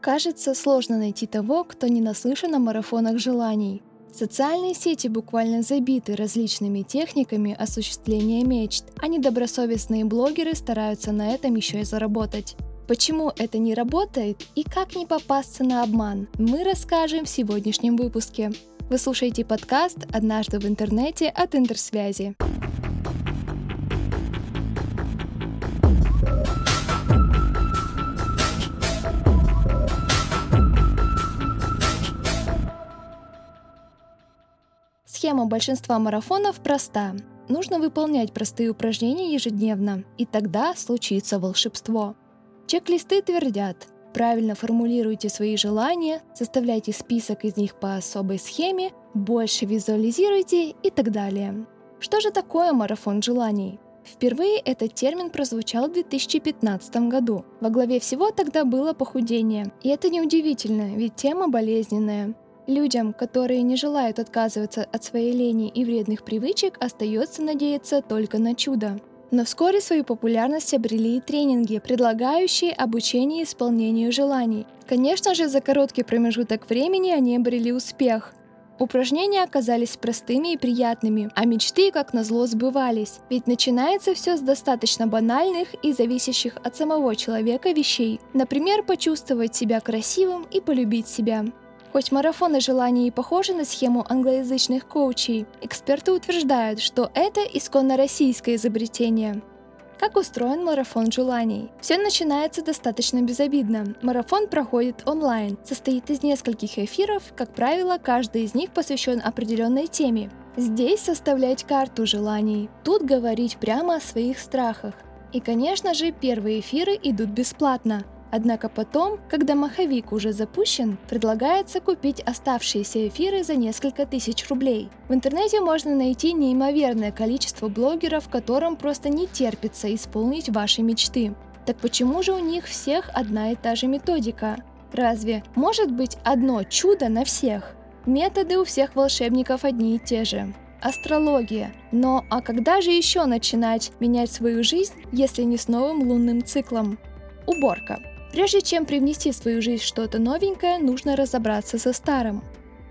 Кажется, сложно найти того, кто не наслышан о марафонах желаний. Социальные сети буквально забиты различными техниками осуществления мечт, а недобросовестные блогеры стараются на этом еще и заработать. Почему это не работает и как не попасться на обман, мы расскажем в сегодняшнем выпуске. Вы слушаете подкаст «Однажды в интернете» от Интерсвязи. Схема большинства марафонов проста. Нужно выполнять простые упражнения ежедневно, и тогда случится волшебство. Чек-листы твердят, правильно формулируйте свои желания, составляйте список из них по особой схеме, больше визуализируйте и так далее. Что же такое марафон желаний? Впервые этот термин прозвучал в 2015 году. Во главе всего тогда было похудение. И это неудивительно, ведь тема болезненная. Людям, которые не желают отказываться от своей лени и вредных привычек, остается надеяться только на чудо. Но вскоре свою популярность обрели и тренинги, предлагающие обучение исполнению желаний. Конечно же, за короткий промежуток времени они обрели успех. Упражнения оказались простыми и приятными, а мечты, как назло, сбывались. Ведь начинается все с достаточно банальных и зависящих от самого человека вещей. Например, почувствовать себя красивым и полюбить себя. Хоть марафоны желаний и похожи на схему англоязычных коучей, эксперты утверждают, что это исконно российское изобретение. Как устроен марафон желаний? Все начинается достаточно безобидно. Марафон проходит онлайн, состоит из нескольких эфиров, как правило, каждый из них посвящен определенной теме. Здесь составлять карту желаний, тут говорить прямо о своих страхах. И, конечно же, первые эфиры идут бесплатно, Однако потом, когда маховик уже запущен, предлагается купить оставшиеся эфиры за несколько тысяч рублей. В интернете можно найти неимоверное количество блогеров, которым просто не терпится исполнить ваши мечты. Так почему же у них всех одна и та же методика? Разве может быть одно чудо на всех? Методы у всех волшебников одни и те же. Астрология. Но а когда же еще начинать менять свою жизнь, если не с новым лунным циклом? Уборка. Прежде чем привнести в свою жизнь что-то новенькое, нужно разобраться со старым.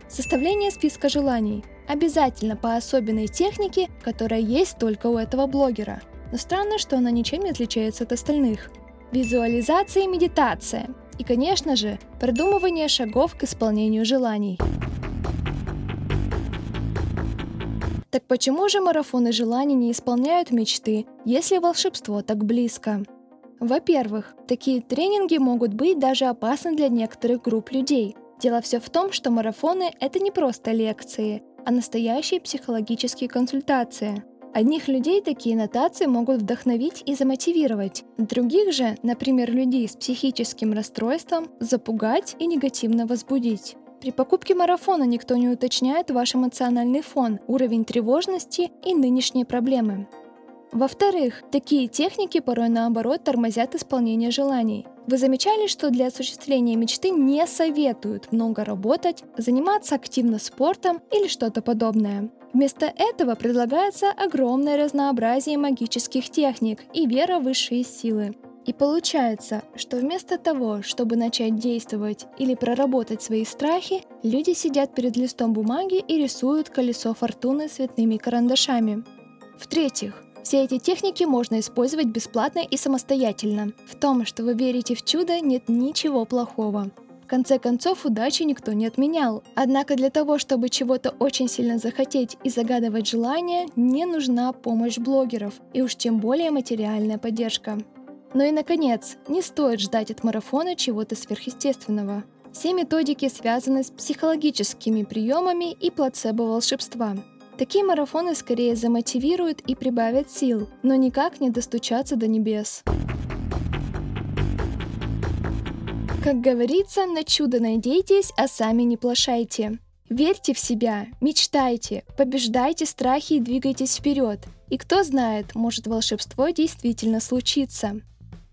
Составление списка желаний. Обязательно по особенной технике, которая есть только у этого блогера. Но странно, что она ничем не отличается от остальных. Визуализация и медитация. И, конечно же, продумывание шагов к исполнению желаний. Так почему же марафоны желаний не исполняют мечты, если волшебство так близко? Во-первых, такие тренинги могут быть даже опасны для некоторых групп людей. Дело все в том, что марафоны — это не просто лекции, а настоящие психологические консультации. Одних людей такие нотации могут вдохновить и замотивировать, других же, например, людей с психическим расстройством, запугать и негативно возбудить. При покупке марафона никто не уточняет ваш эмоциональный фон, уровень тревожности и нынешние проблемы. Во-вторых, такие техники порой наоборот тормозят исполнение желаний. Вы замечали, что для осуществления мечты не советуют много работать, заниматься активно спортом или что-то подобное? Вместо этого предлагается огромное разнообразие магических техник и вера в высшие силы. И получается, что вместо того, чтобы начать действовать или проработать свои страхи, люди сидят перед листом бумаги и рисуют колесо фортуны цветными карандашами. В-третьих, все эти техники можно использовать бесплатно и самостоятельно. В том, что вы верите в чудо, нет ничего плохого. В конце концов, удачи никто не отменял. Однако для того, чтобы чего-то очень сильно захотеть и загадывать желания, не нужна помощь блогеров, и уж тем более материальная поддержка. Ну и наконец, не стоит ждать от марафона чего-то сверхъестественного. Все методики связаны с психологическими приемами и плацебо-волшебства. Такие марафоны скорее замотивируют и прибавят сил, но никак не достучаться до небес. Как говорится, на чудо надейтесь, а сами не плашайте. Верьте в себя, мечтайте, побеждайте страхи и двигайтесь вперед. И кто знает, может волшебство действительно случится.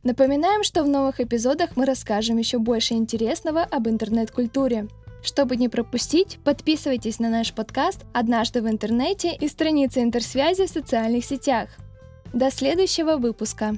Напоминаем, что в новых эпизодах мы расскажем еще больше интересного об интернет-культуре. Чтобы не пропустить, подписывайтесь на наш подкаст «Однажды в интернете» и страницы интерсвязи в социальных сетях. До следующего выпуска!